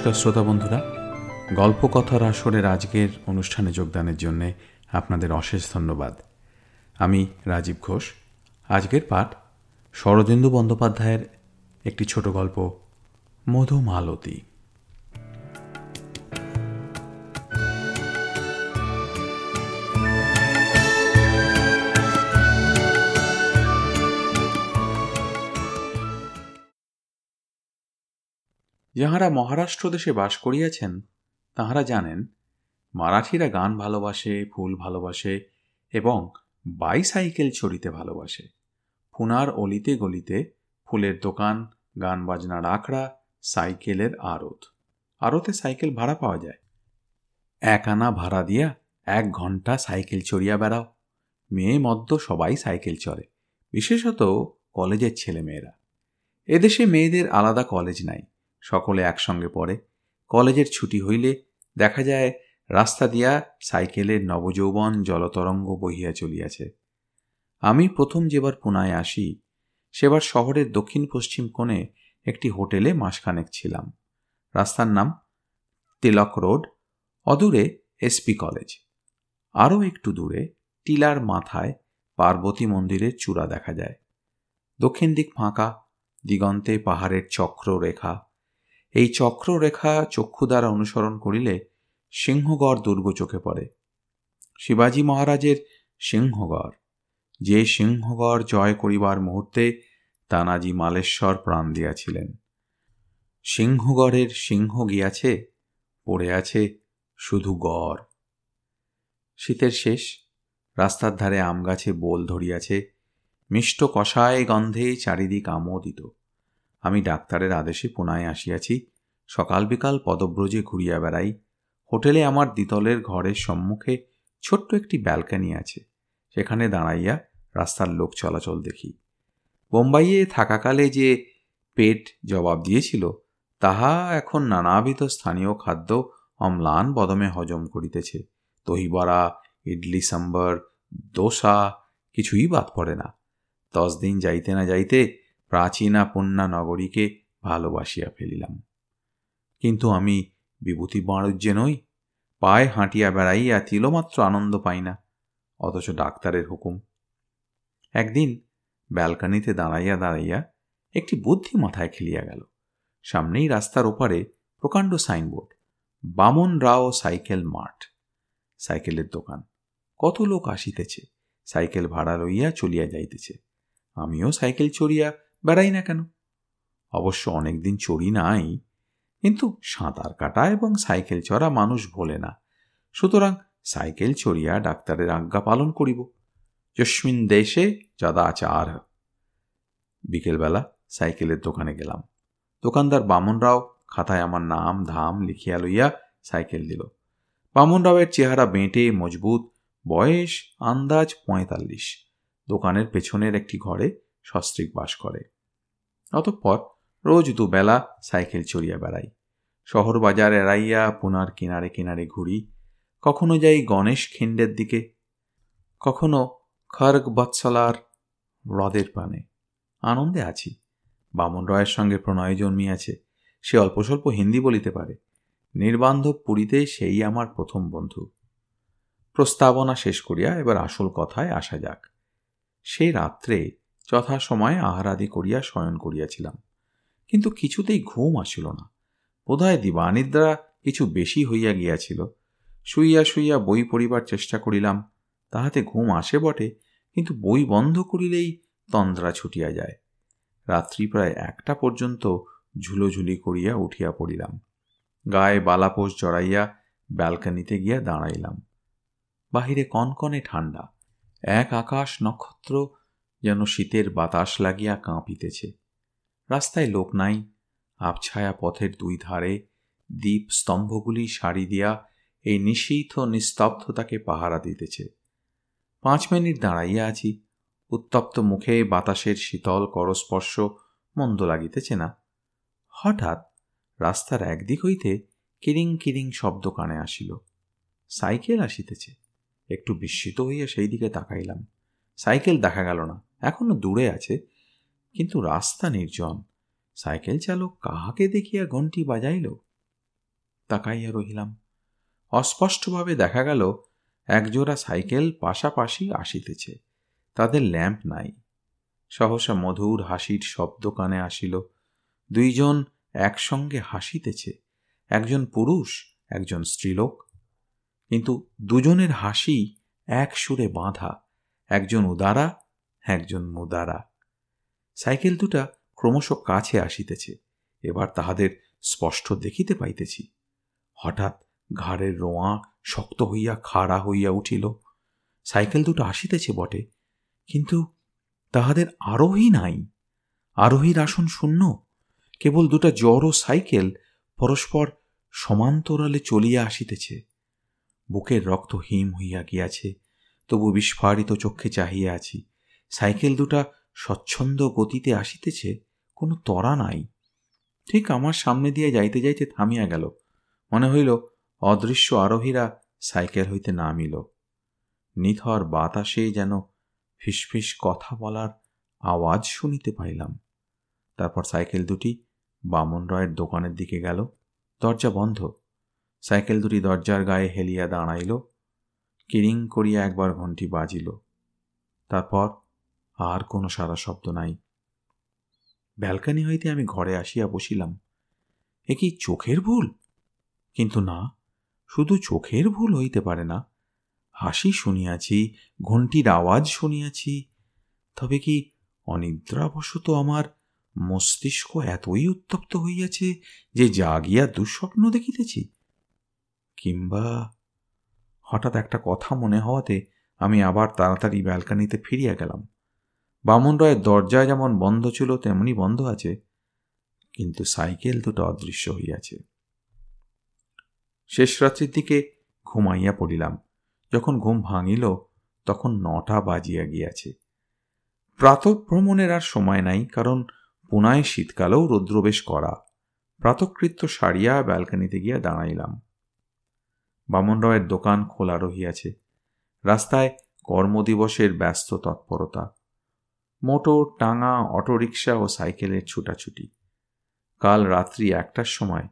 নমস্কার শ্রোতা বন্ধুরা। গল্পকথার আসরের আজকের অনুষ্ঠানে যোগদানের জন্যে আপনাদের অশেষ ধন্যবাদ। আমি রাজীব ঘোষ। আজকের পাঠ শরদেন্দু বন্দ্যোপাধ্যায়ের একটি ছোট গল্প, মধুমালতী। যাহারা মহারাষ্ট্র দেশে বাস করিয়াছেন, তাহারা জানেন, মারাঠিরা গান ভালোবাসে, ফুল ভালোবাসে এবং বাইসাইকেল চড়িতে ভালোবাসে। পুনার অলিতে গলিতে ফুলের দোকান, গান বাজনার আখড়া, সাইকেলের আড়ত। আড়তে সাইকেল ভাড়া পাওয়া যায়। এক আনা ভাড়া দিয়া এক ঘণ্টা সাইকেল চড়িয়া বেড়াও। মেয়ে, মদ্য সবাই সাইকেল চড়ে, বিশেষত কলেজের ছেলেমেয়েরা। এদেশে মেয়েদের আলাদা কলেজ নাই। সকলে একসঙ্গে পড়ে। কলেজের ছুটি হইলে দেখা যায় রাস্তা দিয়া সাইকেলের নবযৌবন জলতরঙ্গ বহিয়া চলিয়াছে। আমি প্রথম যেবার পুনায় আসি, সেবার শহরের দক্ষিণ পশ্চিম কোণে একটি হোটেলে মাসখানেক ছিলাম। রাস্তার নাম তিলক রোড, অদূরে এসপি কলেজ। আরও একটু দূরে টিলার মাথায় পার্বতী মন্দিরের চূড়া দেখা যায়। দক্ষিণ দিক ফাঁকা, দিগন্তে পাহাড়ের চক্র রেখা এই চক্ররেখা চক্ষু দ্বারা অনুসরণ করিলে সিংহগড় দুর্গ চোখে পড়ে। শিবাজী মহারাজের সিংহগড়, যে সিংহগড় জয় করিবার মুহূর্তে তানাজি মালেশ্বর প্রাণ দিয়াছিলেন। সিংহগড়ের সিংহ গিয়াছে, পড়ে আছে শুধু গড়। শীতের শেষ, রাস্তার ধারে আম গাছে বোল ধরিয়াছে, মিষ্ট কষায় গন্ধে চারিদিক আমোদিত। আমি ডাক্তারের আদেশে পুনায় আসিয়াছি। সকাল বিকাল পদব্রজে ঘুরিয়া বেড়াই। হোটেলে আমার দ্বিতলের ঘরের সম্মুখে ছোট্ট একটি ব্যালকানি আছে। সেখানে দাঁড়াইয়া রাস্তার লোক চলাচল দেখি। বোম্বাইয়ে থাকাকালে যে পেট জবাব দিয়েছিল, তাহা এখন নানাবিধ স্থানীয় খাদ্য অম্লান বদমে হজম করিতেছে। দহিবড়া, ইডলি সাম্বর, দোসা কিছুই বাদ পড়ে না। দশ দিন যাইতে না যাইতে প্রাচীনা পণ্যা নগরীকে ভালোবাসিয়া ফেলিলাম। কিন্তু আমি বিভূতি বাণুজ্যে নই, পায়ে হাঁটিয়া বেড়াইয়া তিলমাত্র আনন্দ পাই না, অথচ ডাক্তারের হুকুম। একদিন ব্যালকানিতে দাঁড়াইয়া দাঁড়াইয়া একটি বুদ্ধি মাথায় খেলিয়া গেল। সামনেই রাস্তার ওপারে প্রকাণ্ড সাইনবোর্ড, বামন রাও সাইকেল মাঠ সাইকেলের দোকান। কত লোক আসিতেছে, সাইকেল ভাড়া লইয়া চলিয়া যাইতেছে। আমিও সাইকেল চড়িয়া বেড়াই না কেন? অবশ্য অনেকদিন চড়ি নাই, কিন্তু সাঁতার কাটা এবং সাইকেল চড়া মানুষ ভোলে না। সুতরাং সাইকেল চড়িয়া ডাক্তারের আজ্ঞা পালন করিব। যস্মিন দেশে যদাচার বিকেলবেলা সাইকেলের দোকানে গেলাম। দোকানদার বামনরাও খাতায় আমার নাম, ধাম লিখিয়া লইয়া সাইকেল দিল। বামনরাওয়ের চেহারা বেঁটে মজবুত, বয়স আন্দাজ পঁয়তাল্লিশ। দোকানের পেছনের একটি ঘরে সস্ত্রিক বাস করে। অতঃপর রোজ দুবেলা সাইকেল চড়িয়া বেড়াই। শহর বাজার এড়াইয়া পুনার কিনারে কিনারে ঘুরি। কখনো যাই গণেশ খিন্ডের দিকে, কখনো খর্গ বৎসলার হ্রদের পানে। আনন্দে আছি। বামন রয়ের সঙ্গে প্রণয় জন্মিয়াছে। সে অল্প স্বল্প হিন্দি বলিতে পারে। নির্বান্ধব পুরীতে সেই আমার প্রথম বন্ধু। প্রস্তাবনা শেষ করিয়া এবার আসল কথায় আসা যাক। সেই রাত্রে যথাসময়ে আহারাদি করিয়া শয়ন করিয়াছিলাম। কিন্তু কিছুতেই ঘুম আসিল না। বোধহয় দিবানিদ্রা কিছু বেশি হইয়া গিয়াছিল। শুইয়া শুইয়া বই পড়িবার চেষ্টা করিলাম, তাহাতে ঘুম আসে বটে, কিন্তু বই বন্ধ করিলেই তন্দ্রা ছুটিয়া যায়। রাত্রি প্রায় একটা পর্যন্ত ঝুলোঝুলি করিয়া উঠিয়া পড়িলাম। গায়ে বালাপোষ জড়াইয়া ব্যালকানিতে গিয়া দাঁড়াইলাম। বাহিরে কনকনে ঠান্ডা এক আকাশ নক্ষত্র যেন শীতের বাতাস লাগিয়া কাঁপিতেছে। রাস্তায় লোক নাই, আবছায়া পথের দুই ধারে দ্বীপ স্তম্ভগুলি সারি দিয়া এই নিশীথ নিস্তব্ধতাকে পাহারা দিতেছে। পাঁচ মিনিট দাঁড়াইয়া আছি, উত্তপ্ত মুখে বাতাসের শীতল করস্পর্শ মন্দ লাগিতেছে না। হঠাৎ রাস্তার একদিক হইতে কিরিং কিরিং শব্দ কানে আসিল। সাইকেল আসিতেছে, একটু বিস্মিত হইয়া সেই দিকে তাকাইলাম। সাইকেল দেখা গেল না, এখনও দূরে আছে। কিন্তু রাস্তা নির্জন, সাইকেল চালক কাহাকে দেখিয়া ঘন্টি বাজাইল? তাকাইয়া রহিলাম। অস্পষ্টভাবে দেখা গেল, একজোড়া সাইকেল পাশাপাশি আসিতেছে, তাদের ল্যাম্প নাই। সহসা মধুর হাসির শব্দ কানে আসিল, দুইজন একসঙ্গে হাসিতেছে, একজন পুরুষ, একজন স্ত্রীলোক। কিন্তু দুজনের হাসি এক সুরে বাঁধা একজন উদারা, একজন মুদারা। সাইকেল দুটা ক্রমশ কাছে আসিতেছে, এবার তাহাদের স্পষ্ট দেখিতে পাইতেছি। হঠাৎ ঘাড়ের রোঁয়া শক্ত হইয়া খাড়া হইয়া উঠিল। সাইকেল দুটো আসিতেছে বটে, কিন্তু তাহাদের আরোহী নাই। আরোহীর আসন শূন্য, কেবল দুটা জড় সাইকেল পরস্পর সমান্তরালে চলিয়া আসিতেছে। বুকের রক্ত হিম হইয়া গিয়াছে। তবু বিস্ফারিত চক্ষে চাহিয়া আছি। সাইকেল দুটা স্বচ্ছন্দ গতিতে আসিতেছে, কোনো তরা নাই। ঠিক আমার সামনে দিয়ে যাইতে যাইতে থামিয়া গেল। মনে হইল, অদৃশ্য আরোহীরা সাইকেল হইতে নামিল। নিথর বাতাসে যেন ফিসফিস কথা বলার আওয়াজ শুনিতে পাইলাম। তারপর সাইকেল দুটি বামন রয়ের দোকানের দিকে গেল। দরজা বন্ধ। সাইকেল দুটি দরজার গায়ে হেলিয়া দাঁড়াইল। কিরিং করিয়া একবার ঘন্টি বাজিল। তারপর আর কোনো সারা শব্দ নাই। ব্যালকানি হইতে আমি ঘরে আসিয়া বসিলাম। এ কি চোখের ভুল? কিন্তু না, শুধু চোখের ভুল হইতে পারে না। হাসি শুনিয়াছি, ঘণ্টির আওয়াজ শুনিয়াছি। তবে কি অনিদ্রাবশত আমার মস্তিষ্ক এতই উত্তপ্ত হইয়াছে যে জাগিয়া দুঃস্বপ্ন দেখিতেছি? কিংবা হঠাৎ একটা কথা মনে হওয়াতে আমি আবার তাড়াতাড়ি ব্যালকানিতে ফিরিয়া গেলাম। বামন রায়ের দরজা যেমন বন্ধ ছিল, তেমনি বন্ধ আছে, কিন্তু সাইকেল দুটো অদৃশ্য হইয়াছে। শেষ রাত্রির দিকে ঘুমাইয়া পড়িলাম। যখন ঘুম ভাঙিল, তখন নটা বাজিয়া গিয়াছে। প্রাতভ্রমণের আর সময় নাই, কারণ পুনায় শীতকালেও রৌদ্রবেশ করা। প্রাতকৃত্য সারিয়া ব্যালকানিতে গিয়া দাঁড়াইলাম। বামন রায়ের দোকান খোলা রহিয়াছে। রাস্তায় কর্মদিবসের ব্যস্ত তৎপরতা। মোটর টাঙা, অটোরিকশা ও সাইকেলের ছুটাছুটি। কাল রাত্রি একটার সময়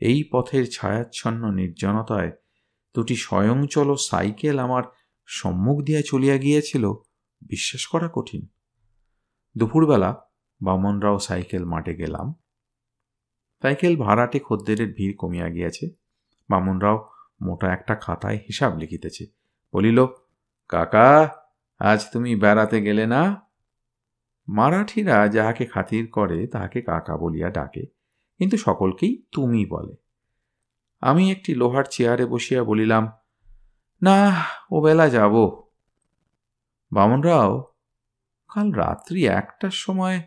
এই পথের ছায়াচ্ছন্ন নির্জনতায় দুটি স্বয়ংচল সাইকেল আমার সম্মুখ দিয়ে চলিয়া গিয়েছিল বিশ্বাস করা কঠিন। দুপুরবেলা বামনরাও সাইকেল মাঠে গেলাম। সাইকেল ভাড়াটে খদ্দেরের ভিড় কমিয়া গিয়াছে। বামনরাও মোটা একটা খাতায় হিসাব লিখিতেছে। বলিল, কাকা, আজ তুমি বেড়াতে গেলে না? মারাঠিরা যাহাকে খাতির করে, তাহাকে কাকা বলিয়া ডাকে, কিন্তু সকলকেই তুমি বলে। আমি একটি লোহার চেয়ারে বসিয়া বলিলাম, না ও বেলা যাব। বামনরাও, কাল রাত্রি একটার সময়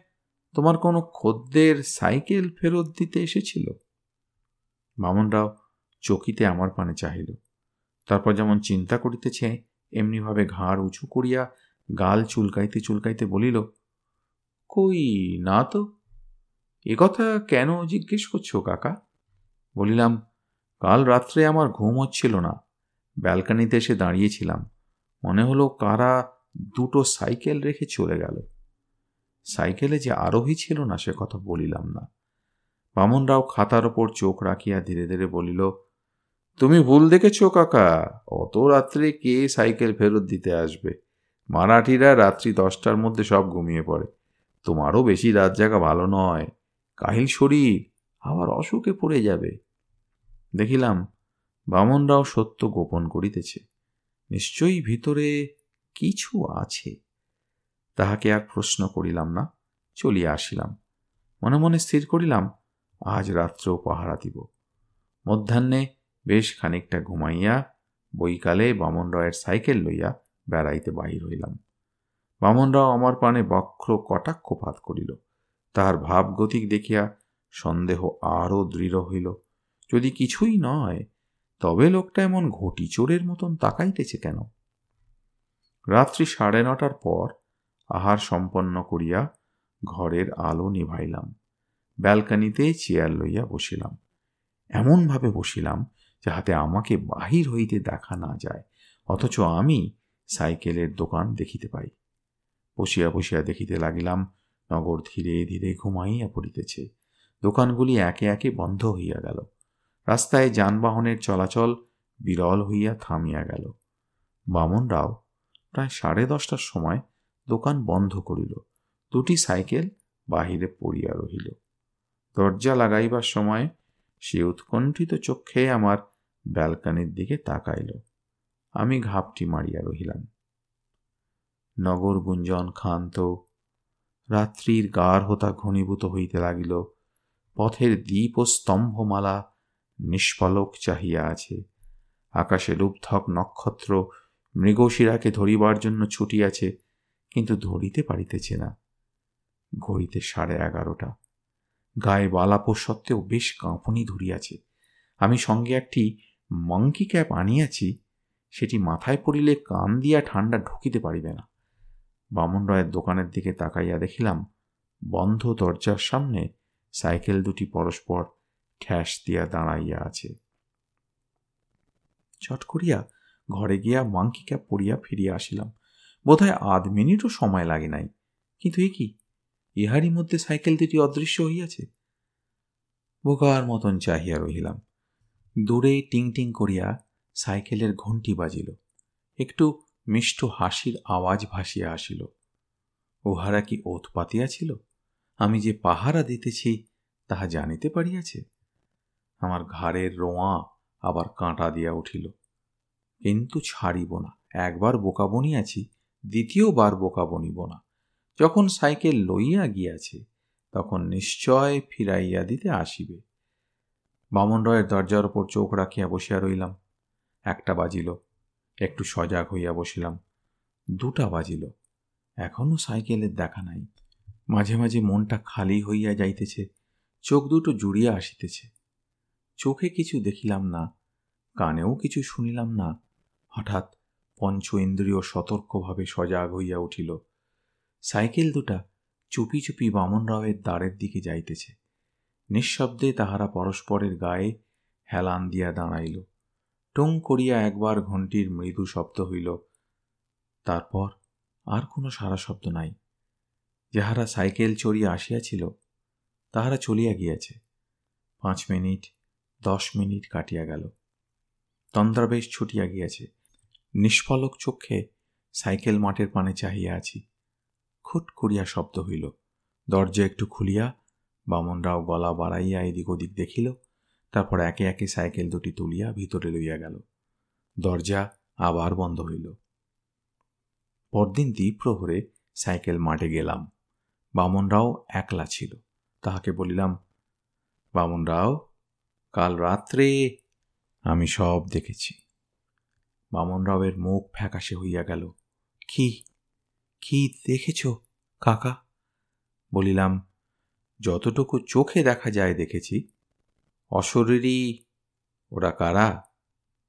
তোমার কোনো খদ্দের সাইকেল ফেরত দিতে এসেছিল? বামনরাও চকিতে আমার পানে চাহিল। তারপর যেমন চিন্তা করিতেছে, এমনিভাবে ঘাড় উঁচু করিয়া গাল চুলকাইতে চুলকাইতে বলিল, কই না তো, এ কথা কেন জিজ্ঞেস করছ কাকা? বলিলাম, কাল রাত্রে আমার ঘুম হচ্ছিল না। ব্যালকানিতে এসে দাঁড়িয়েছিলাম। মনে হলো কারা দুটো সাইকেল রেখে চলে গেল। সাইকেলে যে আরোহী ছিল না সে কথা বলিলাম না। বামনরাও খাতার ওপর চোখ রাখিয়া ধীরে ধীরে বলিল তুমি ভুল দেখেছ, কাকা। অত রাত্রে কে সাইকেল ফেরত দিতে আসবে? মারাঠিরা রাত্রি দশটার মধ্যে সব ঘুমিয়ে পড়ে। তোমারও বেশি রাত জাগা ভালো নয়। কাহিল শরীর, আবার অসুখে পড়ে যাবে। দেখিলাম, বামনরাও সত্য গোপন করিতেছে। নিশ্চয়ই ভিতরে কিছু আছে। তাহাকে আর প্রশ্ন করিলাম না, চলিয়া আসিলাম। মনে মনে স্থির করিলাম, আজ রাত্রেও পাহারা দিব। মধ্যাহ্নে বেশ খানিকটা ঘুমাইয়া বৈকালে বামন রায়ের সাইকেল লইয়া বেড়াইতে বাহির হইলাম। বামনরাও আমার পানে বক্র কটাক্ষপাত করিল। তাহার ভাবগতিক দেখিয়া সন্দেহ আরও দৃঢ় হইল। যদি কিছুই নয়, তবে লোকটা এমন ঘটি চোরের মতন তাকাইতেছে কেন? রাত্রি সাড়ে নটার পর আহার সম্পন্ন করিয়া ঘরের আলো নিভাইলাম। ব্যালকানিতে চেয়ার লইয়া বসিলাম। এমনভাবে বসিলাম যাহাতে আমাকে বাহির হইতে দেখা না যায়, অথচ আমি সাইকেলের দোকান দেখিতে পাই। বসিয়া বসিয়া দেখিতে লাগিলাম, নগর ধীরে ধীরে ঘুমাইয়া পড়িতেছে। দোকানগুলি একে একে বন্ধ হইয়া গেল। রাস্তায় যানবাহনের চলাচল বিরল হইয়া থামিয়া গেল। বামনরাও প্রায় সাড়ে দশটার সময় দোকান বন্ধ করিল। দুটি সাইকেল বাহিরে পড়িয়া রহিল। দরজা লাগাইবার সময় সে উৎকণ্ঠিত চক্ষে আমার ব্যালকানির দিকে তাকাইল। আমি ঘাপটি মারিয়া রহিলাম। নগর গুঞ্জন ক্ষান্ত, রাত্রির গাঢ়তা ঘনীভূত হইতে লাগিল। পথের দ্বীপ ও স্তম্ভমালা নিষ্পলক চাহিয়া আছে। আকাশে রূপধক নক্ষত্র মৃগশিরাকে ধরিবার জন্য ছুটিয়াছে, কিন্তু ধরিতে পারিতেছে না। ঘড়িতে সাড়ে এগারোটা। গায়ে বালাপো সত্ত্বেও বেশ কাঁপনি ধরিয়াছে। আমি সঙ্গে একটি মঙ্কি ক্যাপ আনিয়াছি, সেটি মাথায় পড়িলে কান দিয়া ঠান্ডা ঢুকিতে পারিবে না। বামন রায়ের দোকানের দিকে তাকাইয়া দেখিলাম, বন্ধ দরজার সামনে সাইকেল দুটি পরস্পর ঠ্যাস দিয়া দাঁড়াইয়া আছে। চট করিয়া ঘরে গিয়া মাংকি ক্যাপ পড়িয়া ফিরিয়া আসিলাম। বোধহয় আধ মিনিটও সময় লাগে নাই, কিন্তু এ কি? ইহারই মধ্যে সাইকেল দুটি অদৃশ্য হইয়াছে। বোকার মতন চাহিয়া রহিলাম। দূরে টিং টিং করিয়া সাইকেলের ঘণ্টি বাজিল। একটু মিষ্ট হাসির আওয়াজ ভাসিয়া আসিল। ওহারা কি ওত পাতিয়াছিল আমি যে পাহারা দিতেছি, তাহা জানিতে পারিয়াছে? আমার ঘাড়ের রোঁয়া আবার কাঁটা দিয়া উঠিল। কিন্তু ছাড়িব না, একবার বোকা বনিয়াছি, দ্বিতীয়বার বোকা বনিব না। যখন সাইকেল লইয়া গিয়াছে, তখন নিশ্চয় ফিরাইয়া দিতে আসিবে। বামন রয়ের দরজার ওপর চোখ রাখিয়া বসিয়া রইলাম। একটা বাজিল। একটু সজাগ হইয়া বসিলাম। দুটা বাজিল। এখনও সাইকেলের দেখা নাই। মাঝে মাঝে মনটা খালি হইয়া যাইতেছে। চোখ দুটো জুড়িয়া আসিতেছে। চোখে কিছু দেখিলাম না। কানেও কিছু শুনিলাম না। হঠাৎ পঞ্চ ইন্দ্রিয় সতর্কভাবে সজাগ হইয়া উঠিল। সাইকেল দুটা চুপি চুপি বামন রাওয়ের দ্বারের দিকে যাইতেছে। নিঃশব্দে তাহারা পরস্পরের গায়ে হেলান দিয়া দাঁড়াইল। টুং করিয়া একবার ঘণ্টির মৃদু শব্দ হইল। তারপর আর কোনো সারা শব্দ নাই। যাহারা সাইকেল চড়িয়া আসিয়াছিল, তাহারা চলিয়া গিয়াছে। পাঁচ মিনিট, দশ মিনিট কাটিয়া গেল। তন্দ্রাবেশ ছুটিয়া গিয়াছে। নিষ্ফলক চক্ষে সাইকেল মাঠের পানে চাহিয়া আছি। খুট করিয়া শব্দ হইল। দরজা একটু খুলিয়া বামনরাও গলা বাড়াইয়া এদিক ওদিক দেখিল, তারপর একে একে সাইকেল দুটি তুলিয়া ভিতরে লইয়া গেল। দরজা আবার বন্ধ হইল। পরদিন দ্বীপ্রহরে সাইকেল মাঠে গেলাম। বামনরাও একলা ছিল। তাহাকে বলিলাম, বামনরাও, কাল রাত্রে আমি সব দেখেছি। বামনরাওয়ের মুখ ফ্যাকাশে হইয়া গেল, কি কি দেখেছ কাকা? বলিলাম যতটুকু চোখে দেখা যায় দেখেছি অশরীরই ওরা কারা?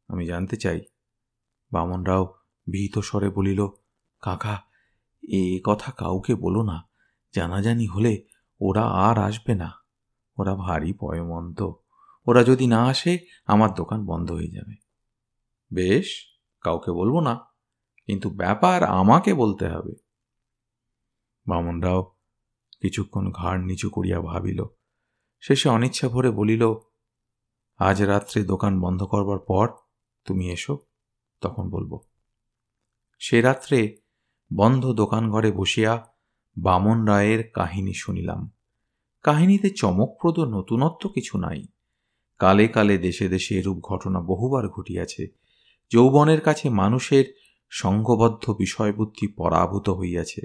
আমি জানতে চাই। বামনরাও ভীত স্বরে বলিল, কাকা, এ কথা কাউকে বলো না। জানাজানি হলে ওরা আর আসবে না। ওরা ভারী পয়মন্ত। ওরা যদি না আসে, আমার দোকান বন্ধ হয়ে যাবে। বেশ, কাউকে বলব না, কিন্তু ব্যাপার আমাকে বলতে হবে। বামনরাও কিছুক্ষণ ঘাড় নিচু করিয়া ভাবিল। শেষে অনিচ্ছা ভরে বলিল, আজ রাত্রে দোকান বন্ধ করবার পর তুমি এসো, তখন বলব। সে রাত্রে বন্ধ দোকান ঘরে বসিয়া বামন রায়ের কাহিনী শুনিলাম। কাহিনীতে চমকপ্রদ নতুনত্ব কিছু নাই। কালে কালে দেশে দেশে এরূপ ঘটনা বহুবার ঘটিয়াছে। যৌবনের কাছে মানুষের সংঘবদ্ধ বিষয়বুদ্ধি পরাভূত হইয়াছে।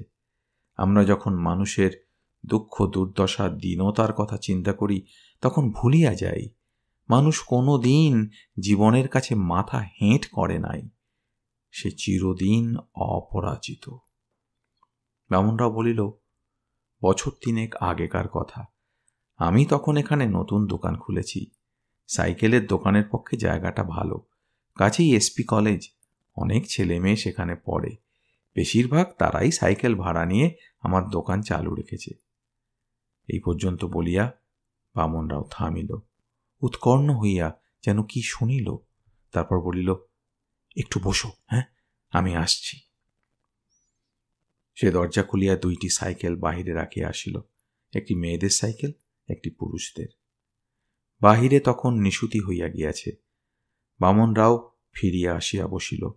আমরা যখন মানুষের দুঃখ, দুর্দশা দীনতার কথা চিন্তা করি, তখন ভুলিয়া যাই। মানুষ কোনো দিন জীবনের কাছে মাথা হেঁট করে নাই। সে চিরদিন অপরাজিত। ব্রাহ্মণরাও বলিল, বছর তিনেক আগেকার কথা। আমি তখন এখানে নতুন দোকান খুলেছি। সাইকেলের দোকানের পক্ষে জায়গাটা ভালো। কাছেই এসপি কলেজ। অনেক ছেলে মেয়ে সেখানে পড়ে। বেশিরভাগ তারাই সাইকেল ভাড়া নিয়ে আমার দোকান চালু রেখেছে। এই পর্যন্ত বলিয়া বামনরাও থামিল। উৎকর্ণ হইয়া যেন কি শুনিল, তারপর বলিল, একটু বসো হ্যাঁ আমি আসছি। সে দরজা খুলিয়া দুইটি সাইকেল বাহিরে রাখিয়া আসিল, একটি মেয়েদের সাইকেল, একটি পুরুষদের। বাহিরে তখন নিশুতি হইয়া গিয়াছে। বামনরাও ফিরিয়া আসিয়া বসিল।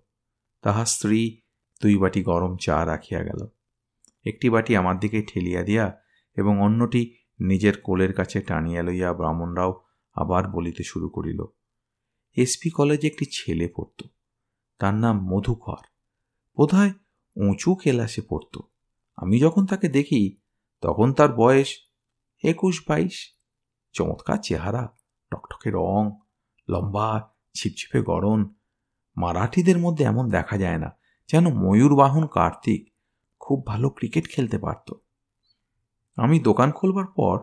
তাহার স্ত্রী দুই বাটি গরম চা রাখিয়া গেল। একটি বাটি আমার দিকে ঠেলিয়া দিয়া এবং অন্যটি নিজের কোলের কাছে টানিয়া লইয়া ব্রাহ্মণরাও আবার বলিতে শুরু করিল, এসপি কলেজে একটি ছেলে পড়ত, তার নাম মধুকর। বোধহয় উঁচু কেলাসে পড়ত। আমি যখন তাকে দেখি, তখন তার বয়স একুশ বাইশ। চমৎকার চেহারা, টকটকে রং, লম্বা ছিপছিপে গরম মারাঠিদের মধ্যে এমন দেখা যায় না, যেন ময়ূরবাহন কার্তিক খুব ভালো ক্রিকেট খেলতে পারত। আমি দোকান খুলবার পর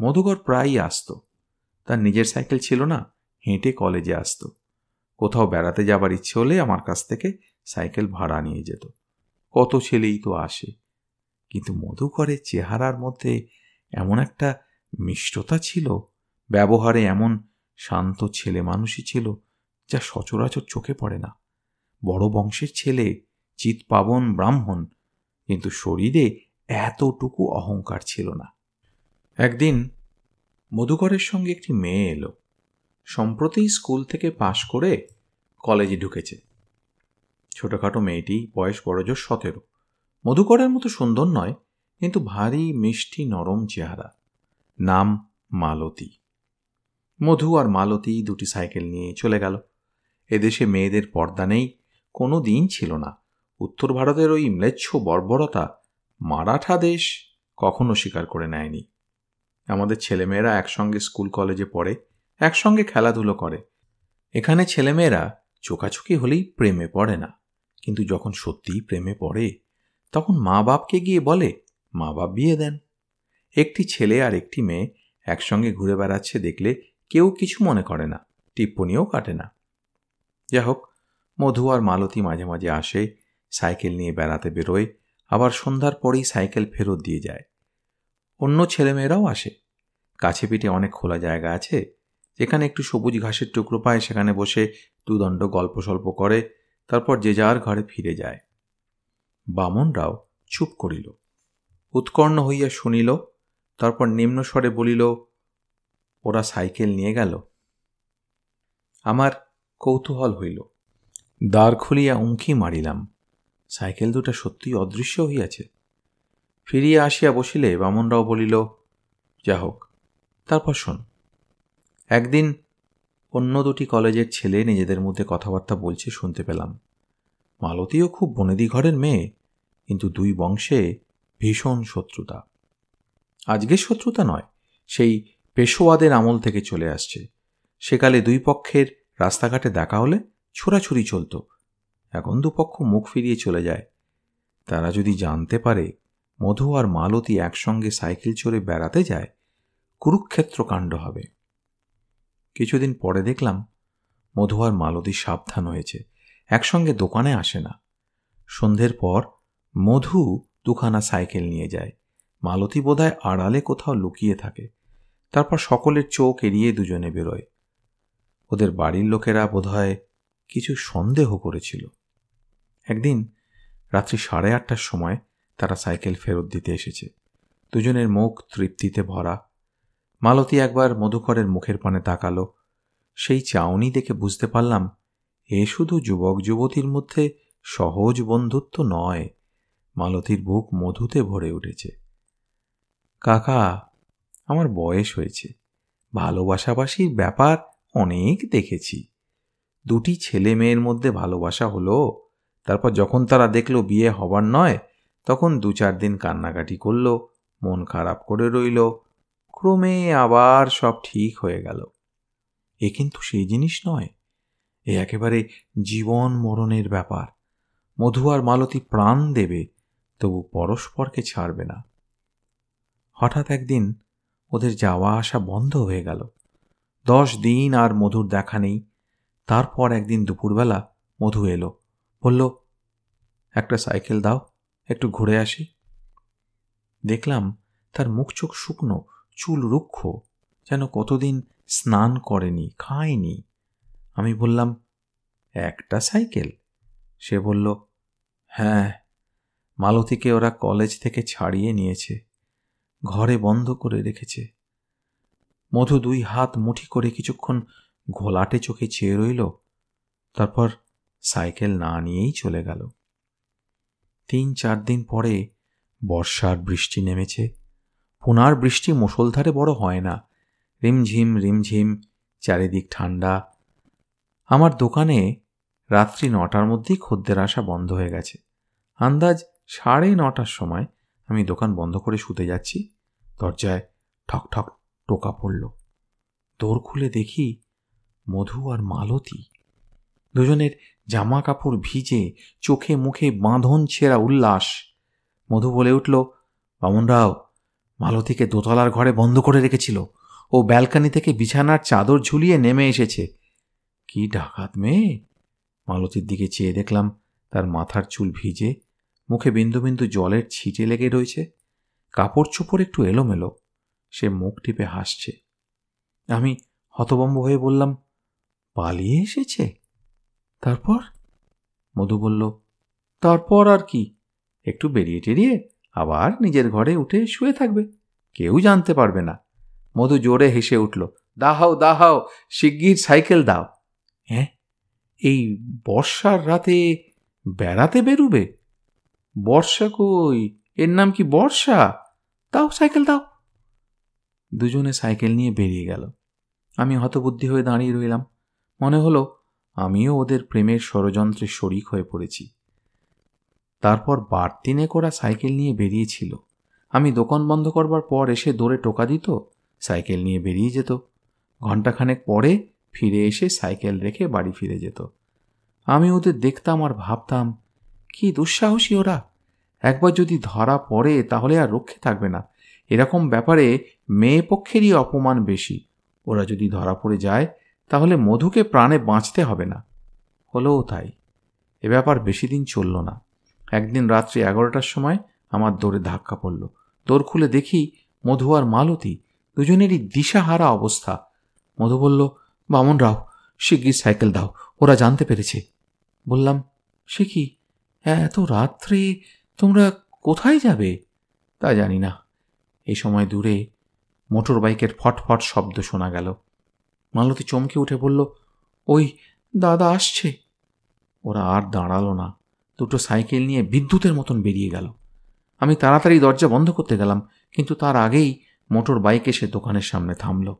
মধুকর প্রায়ই আসত। তার নিজের সাইকেল ছিল না, হেঁটে কলেজে আসতো। কোথাও বেড়াতে যাবার ইচ্ছে হলে আমার কাছ থেকে সাইকেল ভাড়া নিয়ে যেত। কত ছেলেই তো আসে। কিন্তু মধুকরের চেহারার মধ্যে এমন একটা মিষ্টতা ছিল, ব্যবহারে এমন শান্ত ছেলে মানুষই ছিল, যা সচরাচর চোখে পড়ে না। বড় বংশের ছেলে, চিৎপাবন ব্রাহ্মণ, কিন্তু শরীরে এতটুকু অহংকার ছিল না। একদিন মধুকরের সঙ্গে একটি মেয়ে এলো। সম্প্রতি স্কুল থেকে পাশ করে কলেজে ঢুকেছে। ছোটোখাটো মেয়েটি বয়স বড়জোর সতেরো। মধুকরের মতো সুন্দর নয়, কিন্তু ভারী, মিষ্টি, নরম চেহারা। নাম মালতী। মধু আর মালতী দুটি সাইকেল নিয়ে চলে গেল। এদেশে মেয়েদের পর্দা নেই কোনো দিন ছিল না। উত্তর ভারতের ওই ম্লেচ্ছ বর্বরতা মারাঠা দেশ কখনো স্বীকার করে নেয়নি। আমাদের ছেলেমেয়েরা একসঙ্গে স্কুল কলেজে পড়ে, একসঙ্গে খেলাধুলো করে। এখানে ছেলেমেয়েরা চোকাচুকি হলেই প্রেমে পড়ে না। কিন্তু যখন সত্যিই প্রেমে পড়ে, তখন মা বাপকে গিয়ে বলে মা বাপ বিয়ে দেন। একটি ছেলে আর একটি মেয়ে একসঙ্গে ঘুরে বেড়াচ্ছে দেখলে কেউ কিছু মনে করে না টিপ্পনিও কাটে না। যাই হোক, মধু আর মালতী মাঝে মাঝে আসে, সাইকেল নিয়ে বেড়াতে বেরোয় আবার সন্ধ্যার পরেই সাইকেল ফেরত দিয়ে যায়। অন্য ছেলেমেয়েরাও আসে। কাছে পিঠে অনেক খোলা জায়গা আছে, যেখানে একটু সবুজ ঘাসের টুকরো পায়, সেখানে বসে দুদণ্ড গল্প সল্প করে, তারপর যে যার ঘরে ফিরে যায়। বামনরাও চুপ করিল। উৎকর্ণ হইয়া শুনিল, তারপর নিম্নস্বরে বলিল, ওরা সাইকেল নিয়ে গেল? আমার কৌতূহল হইল। দ্বার খুলিয়া উঁকি মারিলাম। সাইকেল দুটা সত্যিই অদৃশ্য হইয়াছে। ফিরিয়া আসিয়া বসিলে বামনরাও বলিল, যা হোক, তারপর শোন। একদিন অন্য দুটি কলেজের ছেলে নিজেদের মধ্যে কথাবার্তা বলছে শুনতে পেলাম। মালতীও খুব বনেদি ঘরের মেয়ে, কিন্তু দুই বংশে ভীষণ শত্রুতা। আজকের শত্রুতা নয়, সেই পেশোয়াদের আমল থেকে চলে আসছে। সেকালে দুই পক্ষের রাস্তাঘাটে দেখা হলে ছোড়াছুরি চলত। এখন দুপক্ষ মুখ ফিরিয়ে চলে যায়। তারা যদি জানতে পারে মধু আর মালতী একসঙ্গে সাইকেল চড়ে বেড়াতে যায়, কুরুক্ষেত্র কাণ্ড হবে। কিছুদিন পরে দেখলাম মধু আর মালতী সাবধান হয়েছে, একসঙ্গে দোকানে আসে না। সন্ধ্যের পর মধু দুখানা সাইকেল নিয়ে যায়। মালতী বোধহয় আড়ালে কোথাও লুকিয়ে থাকে। তারপর সকলের চোখ এড়িয়ে দুজনে বেরোয়। ওদের বাড়ির লোকেরা বোধহয় কিছু সন্দেহ করেছিল। একদিন রাত্রি সাড়ে আটটার সময় তারা সাইকেল ফেরত দিতে এসেছে। দুজনের মুখ তৃপ্তিতে ভরা। মালতী একবার মধুকরের মুখের পানে তাকালো। সেই চাউনি দেখে বুঝতে পারলাম, এ শুধু যুবক যুবতীর মধ্যে সহজ বন্ধুত্ব নয়, মালতীর বুক মধুতে ভরে উঠেছে। কাকা, আমার বয়স হয়েছে। ভালোবাসাবাসির ব্যাপার অনেক দেখেছি। দুটি ছেলে মেয়ের মধ্যে ভালোবাসা হলো তারপর যখন তারা দেখল বিয়ে হবার নয়, তখন দু চার দিন কান্নাকাটি করল, মন খারাপ করে রইল, ক্রমে আবার সব ঠিক হয়ে গেল। এ কিন্তু সেই জিনিস নয়। এ একেবারে জীবন মরণের ব্যাপার। মধু আর মালতী প্রাণ দেবে, তবু পরস্পরকে ছাড়বে না। হঠাৎ একদিন ওদের যাওয়া আসা বন্ধ হয়ে গেল। দশ দিন আর মধুর দেখা নেই। তারপর একদিন দুপুরবেলা মধু এলো। বলল, একটা সাইকেল দাও, একটু ঘুরে আসি। দেখলাম তার মুখ চোখ শুকনো, চুল রুক্ষ, যেন কতদিন স্নান করেনি, খায়নি। আমি বললাম, একটা সাইকেল? সে বলল হ্যাঁ মালতীকে ওরা কলেজ থেকে ছাড়িয়ে নিয়েছে, ঘরে বন্ধ করে রেখেছে। মধু দুই হাত মুঠি করে কিছুক্ষণ ঘোলাটে চোখে চেয়ে রইল, তারপর সাইকেল না নিয়েই চলে গেল। তিন চার দিন পরে বর্ষার বৃষ্টি নেমেছে। পুনার বৃষ্টি মুসলধারে বড় হয় না। রিমঝিম রিমঝিম, চারিদিক ঠান্ডা। আমার দোকানে রাত্রি নটার মধ্যেই খদ্দের আসা বন্ধ হয়ে গেছে। আন্দাজ সাড়ে নটার সময় আমি দোকান বন্ধ করে শুতে যাচ্ছি। দরজায় ঠক ঠক টোকা পড়ল। দোর খুলে দেখি মধু আর মালতী। দুজনের জামা কাপড় ভিজে চোখে মুখে বাঁধন ছেঁড়া উল্লাস। মধু বলে উঠল, বামনরাও, মালতীকে দোতলার ঘরে বন্ধ করে রেখেছিল। ও ব্যালকানি থেকে বিছানার চাদর ঝুলিয়ে নেমে এসেছে। কি ডাকাত মেয়ে? মালতীর দিকে চেয়ে দেখলাম, তার মাথার চুল ভিজে, মুখে বিন্দু বিন্দু জলের ছিটে লেগে রয়েছে। কাপড় চোপড় একটু এলোমেলো, সে মুখ টিপে হাসছে। আমি হতবম্ব হয়ে বললাম, পালিয়ে এসেছে? তারপর? মধু বলল, তারপর আর কি? একটু বেরিয়ে টেরিয়ে আবার নিজের ঘরে উঠে শুয়ে থাকবে। কেউ জানতে পারবে না। মধু জোরে হেসে উঠল দাহাও দাহাও শিগগির সাইকেল দাও। হ্যাঁ? এই বর্ষার রাতে বেড়াতে বেরুবে? বর্ষা কই? এর নাম কি বর্ষা? দাও, সাইকেল দাও। দুজনে সাইকেল নিয়ে বেরিয়ে গেল। আমি হতবুদ্ধি হয়ে দাঁড়িয়ে রইলাম। মনে হলো আমিও ওদের প্রেমের ষড়যন্ত্রে শরিক হয়ে পড়েছি। তারপর বাড়তিনে করা সাইকেল নিয়ে বেরিয়েছিল আমি দোকান বন্ধ করবার পর এসে দৌড়ে টোকা দিত, সাইকেল নিয়ে বেরিয়ে যেত। ঘণ্টাখানেক পরে ফিরে এসে সাইকেল রেখে বাড়ি ফিরে যেত। আমি ওদের দেখতাম আর ভাবতাম, কি দুঃসাহসী ওরা! একবার যদি ধরা পড়ে তাহলে আর রক্ষে থাকবে না। এরকম ব্যাপারে মেয়ে পক্ষেরই অপমান বেশি। ওরা যদি ধরা পড়ে যায় তাহলে মধুকে প্রাণে বাঁচতে হবে না। হলোও তাই। এ ব্যাপার বেশি দিন চলল না। একদিন রাত্রি এগারোটার সময় আমার দৌড়ে ধাক্কা পড়ল। দৌড় খুলে দেখি মধু আর মালতী দুজনেরই দিশাহারা অবস্থা। মধু বলল, বামন রাও, শিগগির সাইকেল দাও, ওরা জানতে পেরেছে। বললাম, সে কি? এত রাত্রে তোমরা কোথায় যাবে? তা জানি না। এই সময় দূরে মোটর বাইকের ফটফট শব্দ শোনা গেল। মালতী চমকে উঠে বলল, ওই দাদা আসছে। ওরা আর দাঁড়াল না। দুটো সাইকেল নিয়ে বিদ্যুতের মতন বেরিয়ে গেল। আমি তাড়াতাড়ি দরজা বন্ধ করতে গেলাম, কিন্তু তার আগেই মোটর বাইক এসে দোকানের সামনে থামল।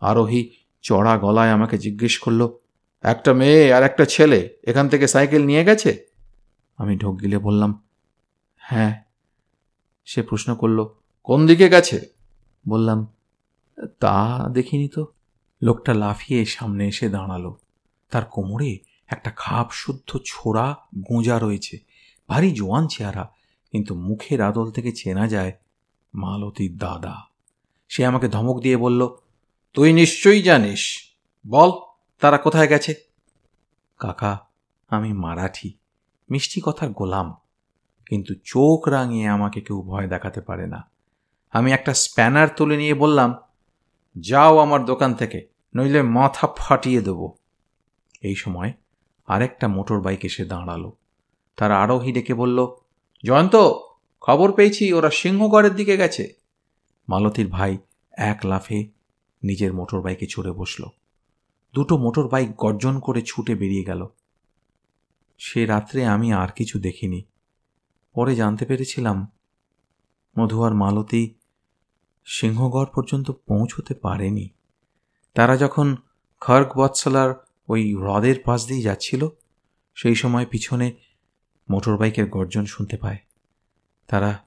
আরোহী চড়া গলায় আমাকে জিজ্ঞেস করল, একটা মেয়ে আর একটা ছেলে, এখান থেকে সাইকেল নিয়ে গেছে? আমি ঢোক গিলে বললাম হ্যাঁ। সে প্রশ্ন করল, কোন দিকে গেছে? বললাম, তা দেখিনি তো। লোকটা লাফিয়ে সামনে এসে দাঁড়াল। তার কোমরে একটা খাপ শুদ্ধ ছোড়া গোঁজা রয়েছে। ভারী জোয়ান চেহারা, কিন্তু মুখের আদল থেকে চেনা যায় মালতীর দাদা। সে আমাকে ধমক দিয়ে বলল, তুই নিশ্চয়ই জানিস। বল, তারা কোথায় গেছে? কাকা, আমি মারাঠি। মিষ্টি কথার গোলাম। কিন্তু চোখ রাঙিয়ে আমাকে কেউ ভয় দেখাতে পারে না। আমি একটা স্প্যানার তুলে নিয়ে বললাম যাও আমার দোকান থেকে, নইলে মাথা ফাটিয়ে দেব। এই সময় আরেকটা মোটর বাইক এসে দাঁড়াল। তার আরোহী ডেকে বলল, জয়ন্ত, খবর পেয়েছি, ওরা সিংহগড়ের দিকে গেছে। মালতীর ভাই এক লাফে নিজের মোটর বাইকে চড়ে বসল। দুটো মোটর বাইক গর্জন করে ছুটে বেরিয়ে গেল। সে রাত্রে আমি আর কিছু দেখিনি। পরে জানতে পেরেছিলাম, মধু আর মালতী সিংহগড় পর্যন্ত পৌঁছতে পারেনি। তারা যখন খর্গ বৎসলার ওই হ্রদের পাশ দিয়ে যাচ্ছিল, সেই সময় পিছনে মোটর বাইকের গর্জন শুনতে পায়। তারা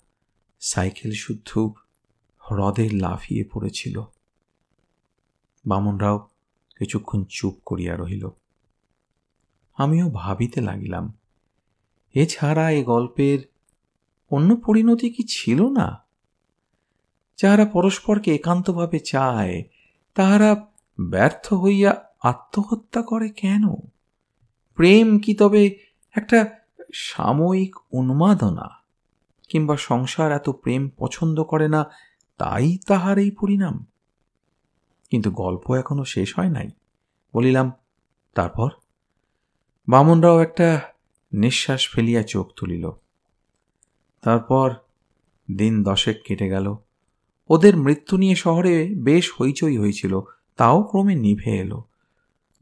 সাইকেল শুদ্ধ হ্রদে লাফিয়ে পড়েছিল। বামনরাও কিছুক্ষণ চুপ করিয়া রহিল। আমিও ভাবিতে লাগিলাম, এছাড়া এ গল্পের অন্য পরিণতি কি ছিল না? যাহারা পরস্পরকে একান্তভাবে চায়, তাহারা ব্যর্থ হইয়া আত্মহত্যা করে কেন? প্রেম কি তবে একটা সাময়িক উন্মাদনা? কিংবা সংসার এত প্রেম পছন্দ করে না, তাই তাহার এই পরিণাম? কিন্তু গল্প এখনও শেষ হয় নাই। বলিলাম, তারপর? বামনরাও একটা নিঃশ্বাস ফেলিয়া চোখ তুলিল। তারপর দিন দশেক কেটে গেল। ওদের মৃত্যু নিয়ে শহরে বেশ হইচই হয়েছিল তাও ক্রমে নিভে এলো।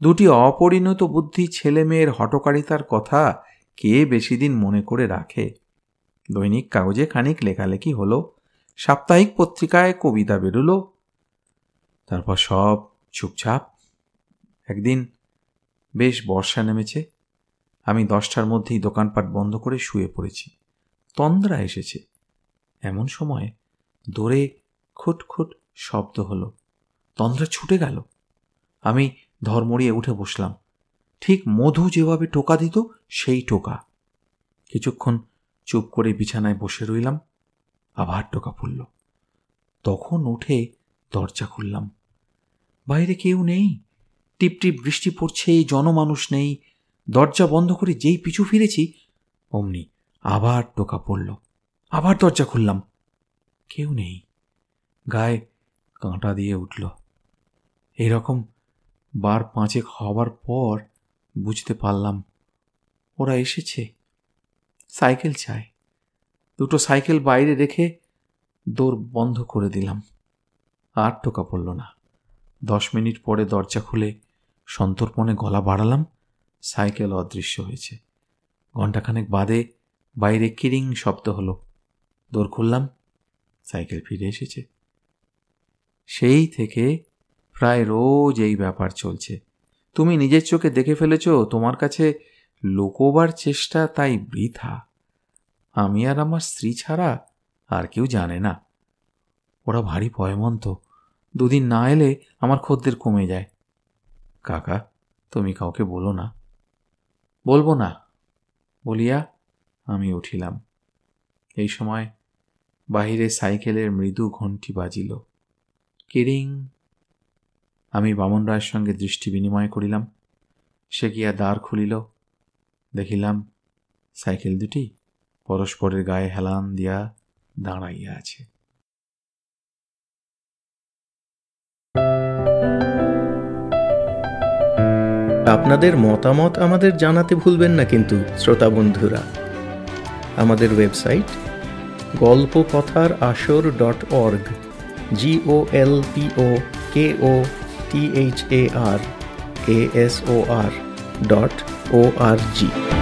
দুটি অপরিণত বুদ্ধি ছেলে মেয়ের হটকারিতার কথা কে বেশি দিন মনে করে রাখে? দৈনিক কাগজে খানিক লেখালেখি হলো, সাপ্তাহিক পত্রিকায় কবিতা বেরুলো, তারপর সব চুপচাপ। একদিন বেশ বর্ষা নেমেছে, আমি দশটার মধ্যেই দোকানপাট বন্ধ করে শুয়ে পড়েছি। তন্দ্রা এসেছে। এমন সময় দৌড়ে খুটখুট শব্দ হলো। তন্দ্রা ছুটে গেল। আমি ধর্মড়িয়ে উঠে বসলাম। ঠিক মধু যেভাবে টোকা দিত, সেই টোকা। কিছুক্ষণ চুপ করে বিছানায় বসে রইলাম, আবার টোকা পড়ল তখন উঠে দরজা খুললাম। বাইরে কেউ নেই। টিপটিপ বৃষ্টি পড়ছে, জনমানুষ নেই। দরজা বন্ধ করে যেই পিছু ফিরেছি, অমনি আবার টোকা পড়ল। আবার দরজা খুললাম। কেউ নেই। গায়ে কাঁটা দিয়ে উঠল। এরকম বার পাঁচেক হবার পর বুঝতে পারলাম, ওরা এসেছে। সাইকেল চায় দুটো সাইকেল বাইরে রেখে দৌড় বন্ধ করে দিলাম। আর টোকা পড়ল না। দশ মিনিট পরে দরজা খুলে সন্তর্পণে গলা বাড়ালাম, সাইকেল অদৃশ্য হয়েছে। ঘণ্টাখানেক বাদে বাইরে কিরিং শব্দ হলো। দৌড় খুললাম, সাইকেল ফিরে এসেছে। সেই থেকে প্রায় রোজ এই ব্যাপার চলছে। তুমি নিজের চোখে দেখে ফেলেছ, তোমার কাছে লোকোবার চেষ্টা তাই বৃথা। আমি আর আমার স্ত্রী ছাড়া আর কেউ জানে না। ওরা ভারী পয়মন্ত। দুদিন না এলে আমার খদ্দের কমে যায়। কাকা, তুমি কাউকে বলো না। বলব না, বলিয়া আমি উঠিলাম। এই সময় বাহিরে সাইকেলের মৃদু ঘণ্টি বাজিল। কিরিং। আমি বামন রায়ের সঙ্গে দৃষ্টি বিনিময় করিলাম। সে গিয়া দ্বার খুলিল। দেখিলাম সাইকেল দুটি পরস্পরের গায়ে হেলান দিয়া দাঁড়াইয়া আছে। আপনাদের মতামত আমাদের জানাতে ভুলবেন না কিন্তু, শ্রোতা বন্ধুরা। আমাদের ওয়েবসাইট গল্প কথার আসর dot org. G O L P O K O T H A R A S O R dot O R G.